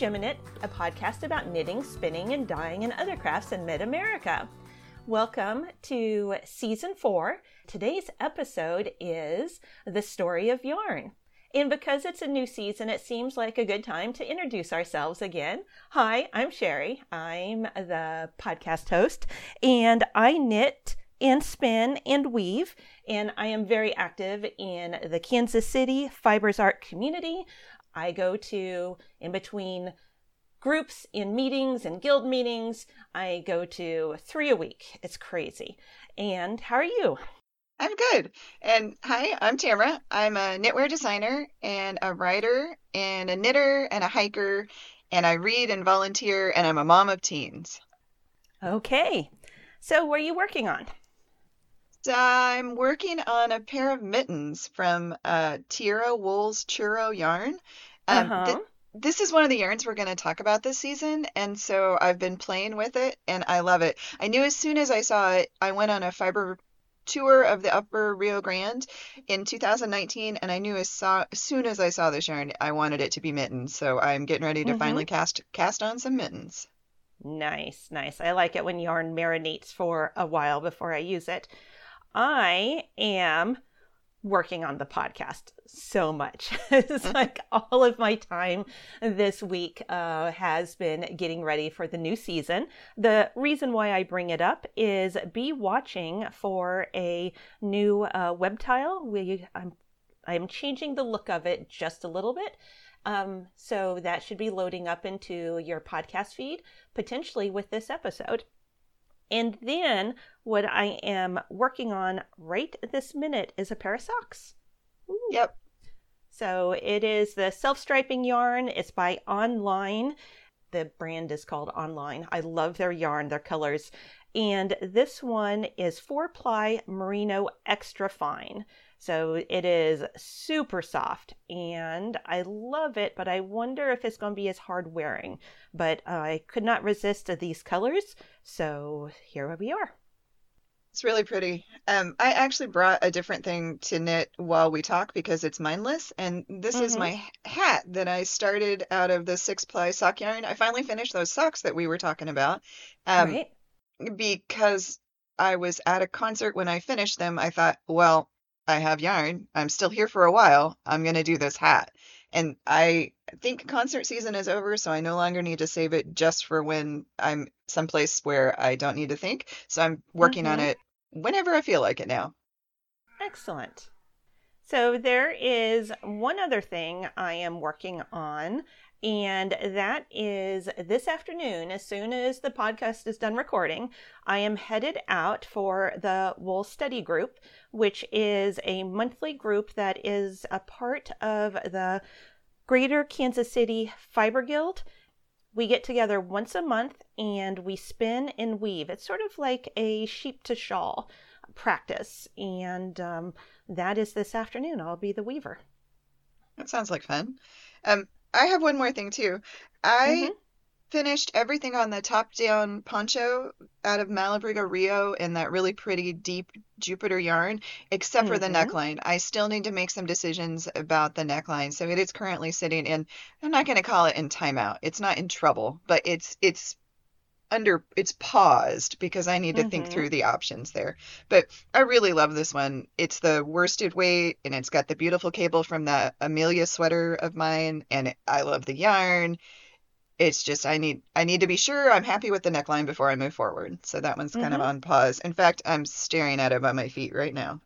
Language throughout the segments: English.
Geminit, a podcast about knitting, spinning, and dyeing and other crafts in mid America. Welcome to season four. Today's episode is The Story of Yarn. And because it's a new season, it seems like a good time to introduce ourselves again. Hi, I'm Sherry. I'm the podcast host, and I knit and spin and weave. And I am very active in the Kansas City Fibers Art community. I go to in between groups in meetings and guild meetings. I go to three a week. It's crazy. And how are you? I'm good. And hi, I'm Tamara. I'm a knitwear designer and a writer and a knitter and a hiker. And I read and volunteer and I'm a mom of teens. Okay. So, what are you working on? So I'm working on a pair of mittens from uh, Tierra Wool's Churro yarn. Um, Uh-huh. th- this is one of the yarns we're going to talk about this season, and so I've been playing with it, and I love it. I knew as soon as I saw it, I went on a fiber tour of the Upper Rio Grande in 2019, and I knew as, saw, as soon as I saw this yarn, I wanted it to be mittens. So I'm getting ready to Mhm. finally cast cast on some mittens. Nice, nice. I like it when yarn marinates for a while before I use it. I am working on the podcast so much. it's like all of my time this week uh, has been getting ready for the new season. The reason why I bring it up is be watching for a new uh, web tile. We, I'm, I'm changing the look of it just a little bit. Um, so that should be loading up into your podcast feed, potentially with this episode. And then what I am working on right this minute is a pair of socks. Ooh. Yep. So it is the self striping yarn. It's by Online. The brand is called Online. I love their yarn, their colors. And this one is four ply merino extra fine. So it is super soft and I love it, but I wonder if it's going to be as hard wearing. But I could not resist these colors. So here we are. It's really pretty. Um, I actually brought a different thing to knit while we talk because it's mindless, and this is Mhm. my hat that I started out of the six ply sock yarn. I finally finished those socks that we were talking about. Um, right? because I was at a concert when I finished them, I thought, well, I have yarn. I'm still here for a while. I'm gonna do this hat. And I think concert season is over, so I no longer need to save it just for when I'm someplace where I don't need to think. So I'm working on Mhm. it whenever I feel like it now. Excellent. So there is one other thing I am working on, and that is this afternoon, as soon as the podcast is done recording, I am headed out for the Wool Study Group, which is a monthly group that is a part of the Greater Kansas City Fiber Guild. We get together once a month and we spin and weave. It's sort of like a sheep to shawl practice, and um, that is this afternoon. I'll be the weaver. That sounds like fun. Um, I have one more thing too. I Mhm. finished everything on the top-down poncho out of Malabrigo Rio in that really pretty deep Jupiter yarn, except for the Mhm. neckline. I still need to make some decisions about the neckline. So it is currently sitting in, I'm not going to call it in timeout. It's not in trouble, but it's it's under it's paused because I need to think Mhm. through the options there. But I really love this one. It's the worsted weight and it's got the beautiful cable from the Amelia sweater of mine and it, I love the yarn. It's just I need I need to be sure I'm happy with the neckline before I move forward. So that one's kind of Mhm. on pause. In fact, I'm staring at it by my feet right now.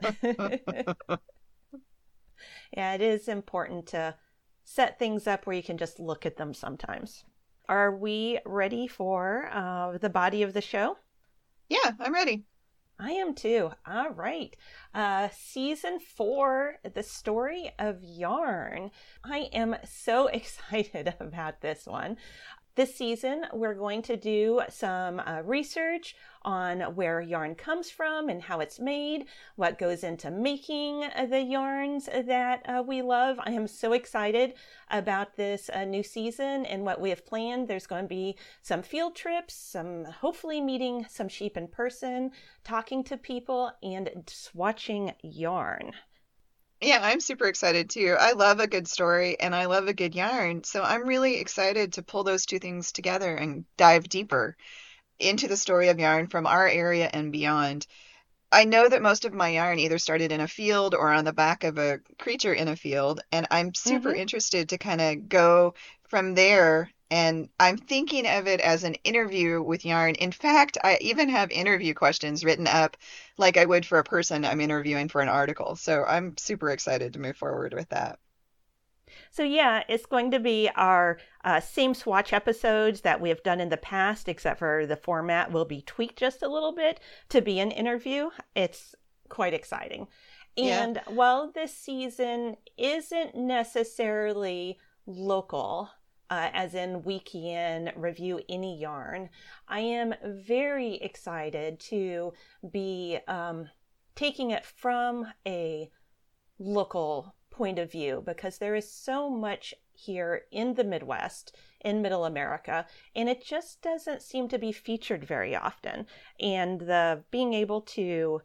yeah, it is important to set things up where you can just look at them sometimes. Are we ready for uh, the body of the show? Yeah, I'm ready. I am too. All right. Uh, season four, the story of yarn. I am so excited about this one. This season, we're going to do some uh, research on where yarn comes from and how it's made, what goes into making the yarns that uh, we love. I am so excited about this uh, new season and what we have planned. There's going to be some field trips, some hopefully meeting some sheep in person, talking to people, and just watching yarn. Yeah, I'm super excited too. I love a good story and I love a good yarn. So I'm really excited to pull those two things together and dive deeper into the story of yarn from our area and beyond. I know that most of my yarn either started in a field or on the back of a creature in a field, and I'm super hmm interested to kind of go from there. And I'm thinking of it as an interview with yarn. In fact, I even have interview questions written up like I would for a person I'm interviewing for an article. So I'm super excited to move forward with that. So, yeah, it's going to be our uh, same swatch episodes that we have done in the past, except for the format will be tweaked just a little bit to be an interview. It's quite exciting. Yeah. And while this season isn't necessarily local, uh, as in we can review any yarn, I am very excited to be um, taking it from a local point of view because there is so much here in the Midwest, in Middle America, and it just doesn't seem to be featured very often. And the being able to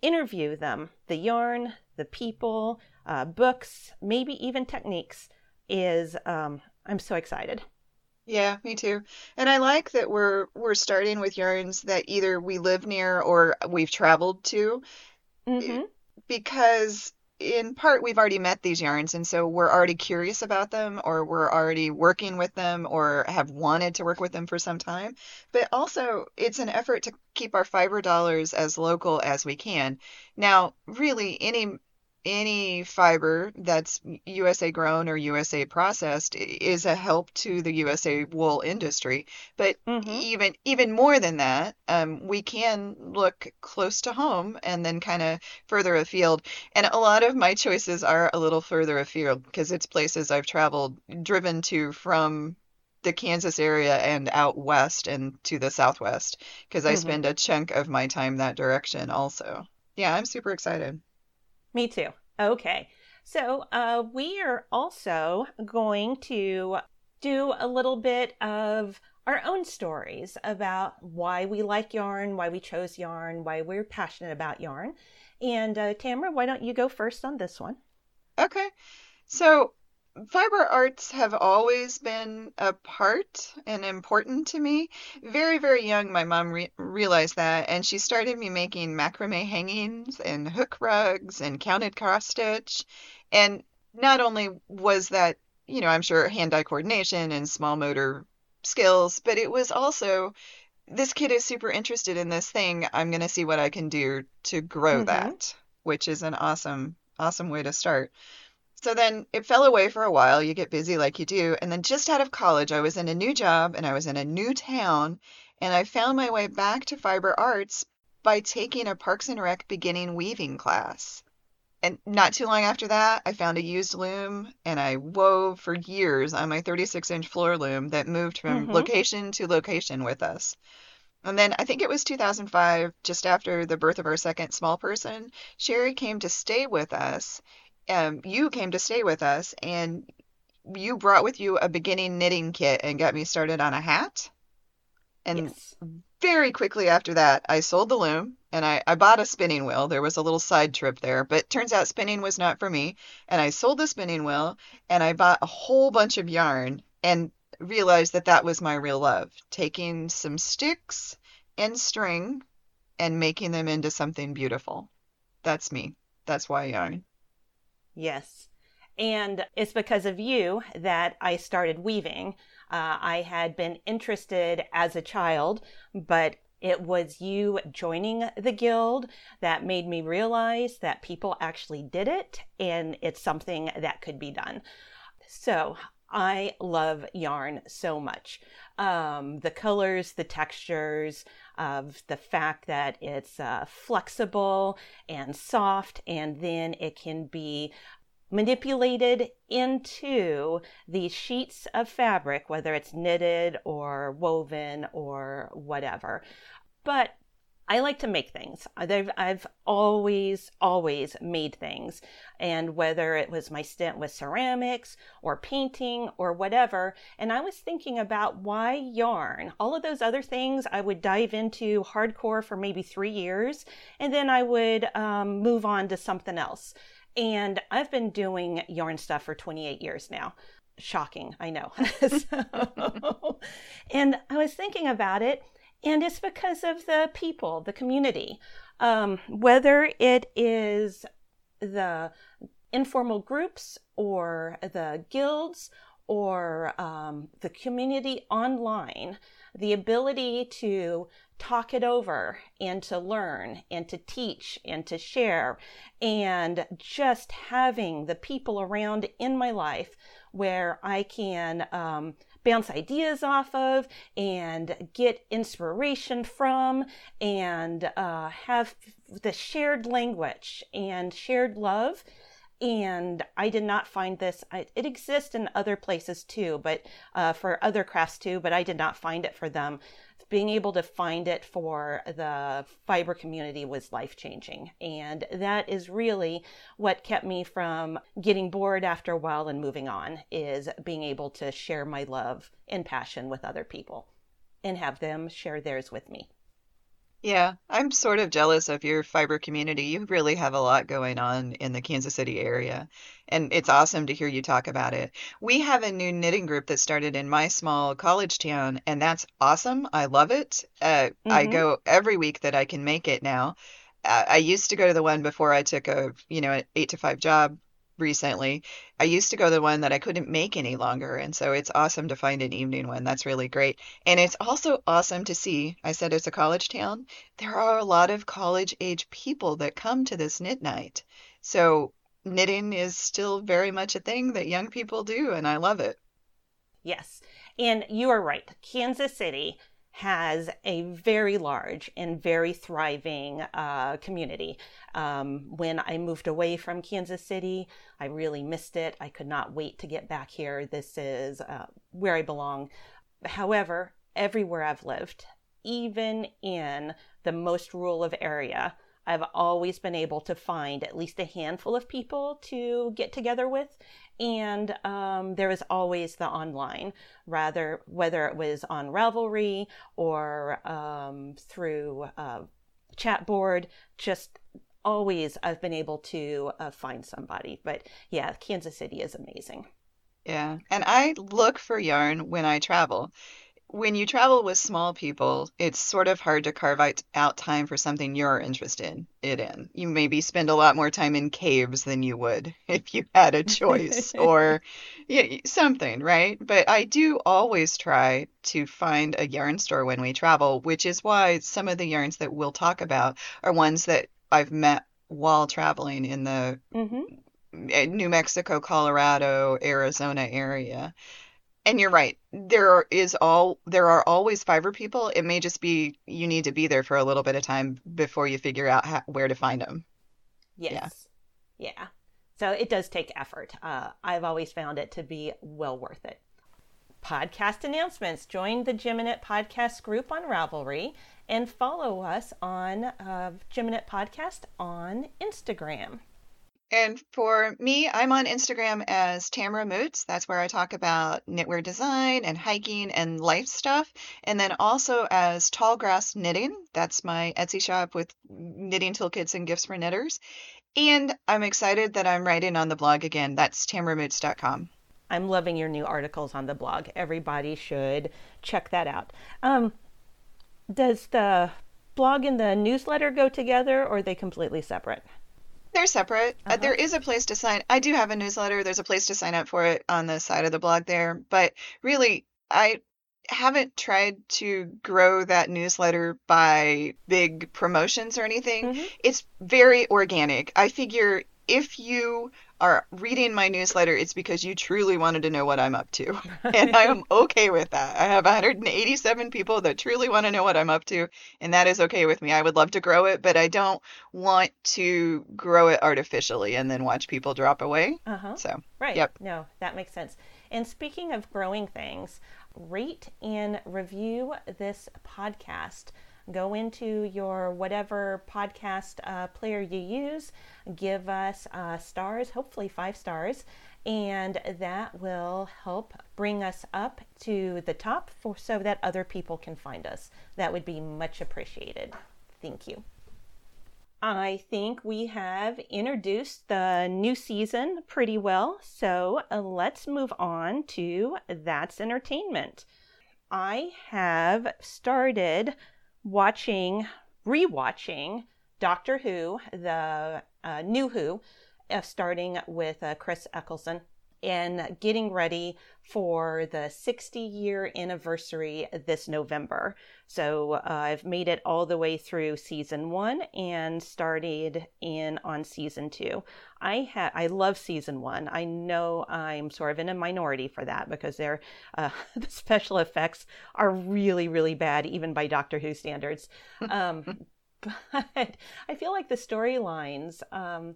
interview them, the yarn, the people, uh, books, maybe even techniques, is um, I'm so excited. Yeah, me too. And I like that we're we're starting with yarns that either we live near or we've traveled to Mm-hmm. because in part we've already met these yarns and so we're already curious about them or we're already working with them or have wanted to work with them for some time. But also it's an effort to keep our fiber dollars as local as we can. Now, really any any fiber that's USA grown or USA processed is a help to the USA wool industry. But Mm-hmm. even even more than that, um, we can look close to home and then kind of further afield. And a lot of my choices are a little further afield because it's places I've traveled, driven to from the Kansas area and out west and to the southwest because I Mm-hmm. spend a chunk of my time that direction also. Yeah, I'm super excited. Me too. Okay. So uh, we are also going to do a little bit of our own stories about why we like yarn, why we chose yarn, why we're passionate about yarn. And uh, Tamara, why don't you go first on this one? Okay. So, fiber arts have always been a part and important to me. Very, very young, my mom re realized that, and she started me making macrame hangings and hook rugs and counted cross stitch. And not only was that, you know, I'm sure hand-eye coordination and small motor skills, but it was also this kid is super interested in this thing. I'm going to see what I can do to grow Mm-hmm. that, which is an awesome, awesome way to start. So then it fell away for a while. You get busy like you do. And then just out of college, I was in a new job and I was in a new town. And I found my way back to fiber arts by taking a Parks and Rec beginning weaving class. And not too long after that, I found a used loom and I wove for years on my 36 inch floor loom that moved from Mm-hmm. location to location with us. And then I think it was 2005, just after the birth of our second small person, Sherry came to stay with us. Um, you came to stay with us, and you brought with you a beginning knitting kit and got me started on a hat. And Yes. very quickly after that, I sold the loom and I, I bought a spinning wheel. There was a little side trip there, but turns out spinning was not for me. And I sold the spinning wheel and I bought a whole bunch of yarn and realized that that was my real love, taking some sticks and string and making them into something beautiful. That's me. That's why I yarn. Yes. And it's because of you that I started weaving. Uh, I had been interested as a child, but it was you joining the guild that made me realize that people actually did it and it's something that could be done. So I love yarn so much. Um, the colors, the textures, of the fact that it's uh, flexible and soft, and then it can be manipulated into these sheets of fabric, whether it's knitted or woven or whatever. But I like to make things. I've, I've always, always made things. And whether it was my stint with ceramics or painting or whatever, and I was thinking about why yarn. All of those other things I would dive into hardcore for maybe three years, and then I would um, move on to something else. And I've been doing yarn stuff for 28 years now. Shocking, I know. so, and I was thinking about it, and it's because of the people, the community. Um, whether it is the informal groups or the guilds or um, the community online, the ability to talk it over and to learn and to teach and to share, and just having the people around in my life where I can um, bounce ideas off of and get inspiration from and uh, have the shared language and shared love and I did not find this. It exists in other places too, but uh, for other crafts too, but I did not find it for them. Being able to find it for the fiber community was life changing, and that is really what kept me from getting bored after a while and moving on. Is being able to share my love and passion with other people, and have them share theirs with me. Yeah, I'm sort of jealous of your fiber community. You really have a lot going on in the Kansas City area, and it's awesome to hear you talk about it. We have a new knitting group that started in my small college town, and that's awesome. I love it. Uh, I Mm-hmm. go every week that I can make it now. Uh, I used to go to the one before I took a, you know, an eight to five job recently. I used to go to the one that I couldn't make any longer, and so it's awesome to find an evening one. That's really great. And it's also awesome to see, I said it's a college town. There are a lot of college age people that come to this knit night. So knitting is still very much a thing that young people do, and I love it. Yes. And you are right. Kansas City has a very large and very thriving uh, community. Um, when I moved away from Kansas City, I really missed it. I could not wait to get back here. This is uh, where I belong. However, everywhere I've lived, even in the most rural of area, I've always been able to find at least a handful of people to get together with. And um, there was always the online, rather, whether it was on Ravelry or um, through uh, chat board, just always I've been able to uh, find somebody. But yeah, Kansas City is amazing. Yeah, and I look for yarn when I travel. When you travel with small people, it's sort of hard to carve out, time for something you're interested in. You maybe spend a lot more time in caves than you would if you had a choice or yeah, something, right? But I do always try to find a yarn store when we travel, which is why some of the yarns that we'll talk about are ones that I've met while traveling in the hmm eh, New Mexico, Colorado, Arizona area. And you're right. There is all there are always fiber people. It may just be you need to be there for a little bit of time before you figure out how, where to find them. Yes. Yeah. So it does take effort. Uh, I've always found it to be well worth it. Podcast announcements. Join the Geminit podcast group on Ravelry and follow us on uh, Geminit Podcast on Instagram. And for me, I'm on Instagram as Tamara Moots. That's where I talk about knitwear design and hiking and life stuff. And then also as Tallgrass Knitting. That's my Etsy shop with knitting toolkits and gifts for knitters. And I'm excited that I'm writing on the blog again. That's tamaramoots.com. I'm loving your new articles on the blog. Everybody should check that out. Um, does the blog and the newsletter go together or are they completely separate? They're separate. Uh, Uh-huh. there is a place to sign. I do have a newsletter. There's a place to sign up for it on the side of the blog there. But really, I haven't tried to grow that newsletter by big promotions or anything. Mhm. It's very organic. I figure if you are reading my newsletter, it's because you truly wanted to know what I'm up to. And I am okay with that. I have 187 people that truly want to know what I'm up to, and that is okay with me. I would love to grow it, but I don't want to grow it artificially and then watch people drop away. Uh huh. So, Right. Yep. No, that makes sense. And speaking of growing things, rate and review this podcast. Go into your whatever podcast uh, player you use, give us uh, stars, hopefully five stars, and that will help bring us up to the top for so that other people can find us. That would be much appreciated. Thank you. I think we have introduced the new season pretty well. So uh, let's move on to That's Entertainment. I have started watching, rewatching Doctor Who, the uh, new Who, uh, starting with uh, Chris Eccleston and getting ready for the 60 year anniversary this November. So uh, I've made it all the way through season one and started in on season two. I ha- I love season one. I know I'm sort of in a minority for that because uh, the special effects are really, really bad, even by Doctor Who standards. Um, but I feel like the storylines um,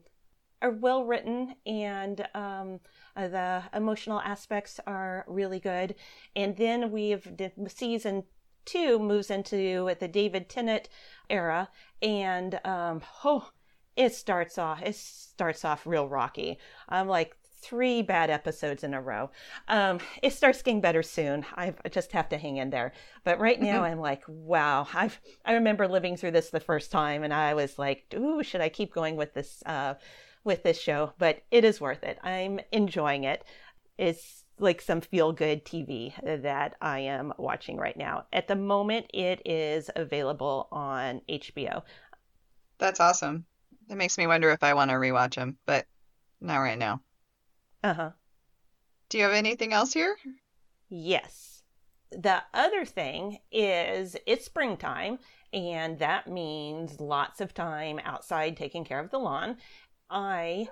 are well written and um, uh, the emotional aspects are really good. And then we've season two moves into the David Tennant era, and um, oh, it starts off it starts off real rocky. I'm like three bad episodes in a row. Um, it starts getting better soon. I just have to hang in there. But right now, mm-hmm. I'm like, wow. I I remember living through this the first time, and I was like, ooh, should I keep going with this? Uh, with this show, but it is worth it. I'm enjoying it. It's like some feel good TV that I am watching right now. At the moment, it is available on HBO. That's awesome. It makes me wonder if I want to rewatch them, but not right now. Uh huh. Do you have anything else here? Yes. The other thing is it's springtime, and that means lots of time outside taking care of the lawn. I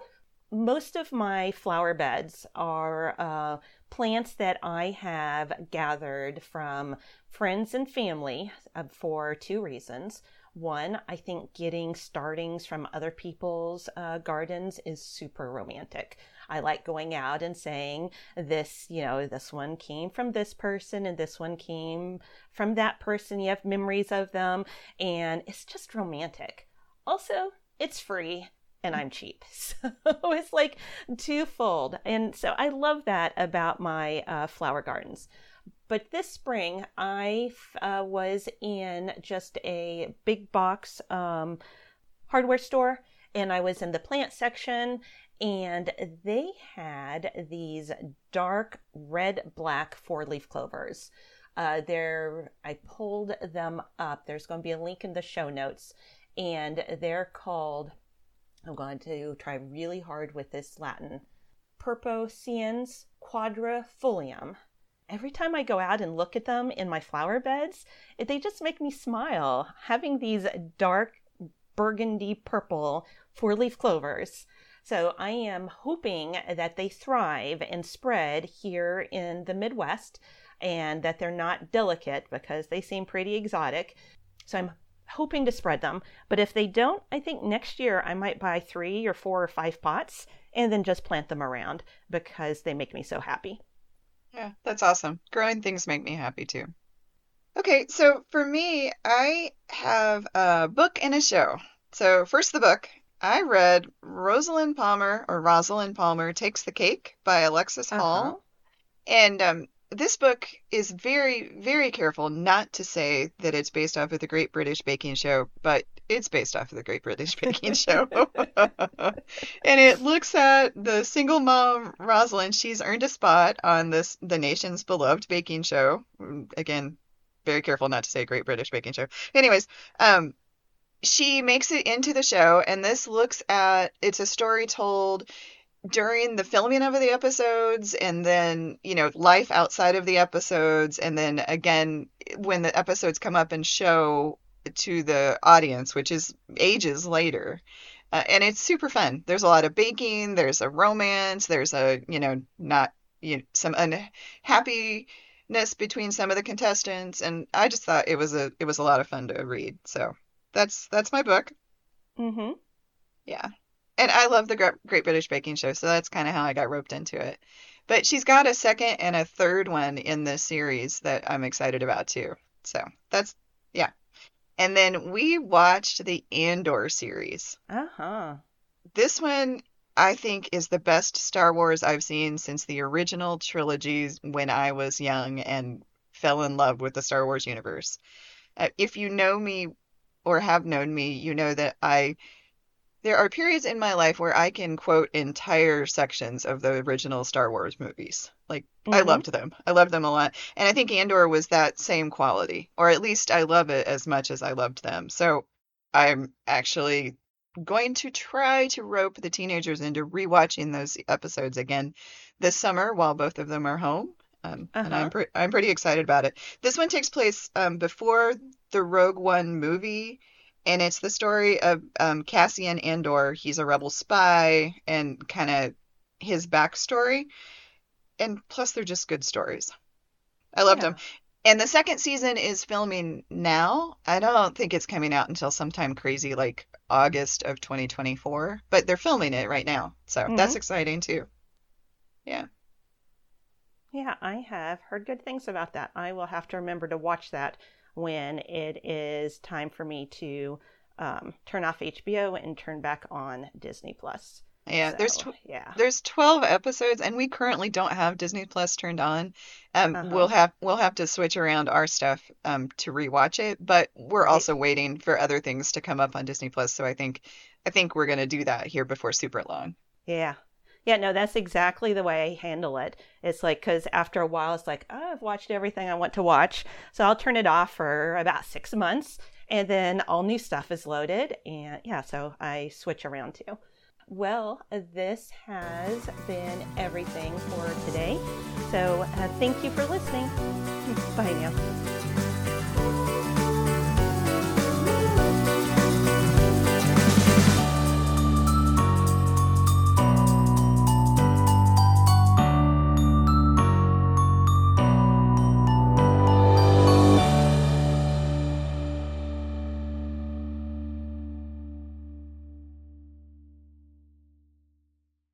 most of my flower beds are uh, plants that I have gathered from friends and family uh, for two reasons. One, I think getting startings from other people's uh, gardens is super romantic. I like going out and saying, this, you know, this one came from this person and this one came from that person. You have memories of them, and it's just romantic. Also, it's free and I'm cheap. So it's like twofold. And so I love that about my uh, flower gardens. But this spring, I uh, was in just a big box um, hardware store and I was in the plant section and they had these dark red black four leaf clovers. Uh, there, I pulled them up. There's going to be a link in the show notes, and they're called I'm going to try really hard with this Latin. Purposiens quadrifolium. Every time I go out and look at them in my flower beds, they just make me smile. Having these dark burgundy purple four leaf clovers. So I am hoping that they thrive and spread here in the Midwest and that they're not delicate because they seem pretty exotic. So I'm hoping to spread them. But if they don't, I think next year I might buy three or four or five pots and then just plant them around because they make me so happy. Yeah, that's awesome. Growing things make me happy too. Okay, so for me, I have a book and a show. So, first, the book. I read Rosalind Palmer or Rosalind Palmer Takes the Cake by Alexis Hall. Uh-huh. And um, this book is very, very careful not to say that it's based off of the Great British Baking Show, but it's based off of the Great British Baking Show. and it looks at the single mom Rosalind. She's earned a spot on this the nation's beloved baking show. Again, very careful not to say Great British Baking Show. Anyways, um, she makes it into the show, and this looks at it's a story told during the filming of the episodes and then you know life outside of the episodes. And then again when the episodes come up and show to the audience which is ages later. Uh, and it's super fun. There's a lot of baking there's a romance there's a you know not you know, some unhappiness between some of the contestants. And i just thought it was a it was a lot of fun to read. So that's that's my book. Mm-hmm. Yeah and I love the Great British Baking Show, so that's kind of how I got roped into it. But she's got a second and a third one in this series that I'm excited about too. So that's yeah. And then we watched the Andor series. Uh huh. This one I think is the best Star Wars I've seen since the original trilogies when I was young and fell in love with the Star Wars universe. Uh, if you know me or have known me, you know that I there are periods in my life where I can quote entire sections of the original Star Wars movies. Like I hmm loved them. I loved them a lot. And I think Andor was that same quality, or at least I love it as much as I loved them. So I'm actually going to try to rope the teenagers into rewatching those episodes again this summer while both of them are home. Um, and I'm Uh-huh. pre- I'm pretty excited about it. This one takes place um, before the Rogue One movie, and it's the story of um, Cassian Andor. He's a rebel spy, and kind of his backstory. And plus, they're just good stories. I loved Yeah. them. And the second season is filming now. I don't think it's coming out until sometime crazy like August of 2024, but they're filming it right now. So that's hmm exciting too. Yeah. Yeah, I have heard good things about that. I will have to remember to watch that when it is time for me to um, turn off HBO and turn back on Disney Plus. Yeah, there's tw yeah. there's 12 episodes and we currently don't have Disney Plus turned on. Um, Uh-huh. we'll have we'll have to switch around our stuff um to rewatch it, but we're also waiting for other things to come up on Disney Plus, so I think I think we're gonna do that here before super long. Yeah. Yeah, no, that's exactly the way I handle it. It's like, because after a while, it's like, oh, I've watched everything I want to watch. So I'll turn it off for about six months, and then all new stuff is loaded. And yeah, so I switch around too. Well, this has been everything for today. So uh, thank you for listening. Bye now.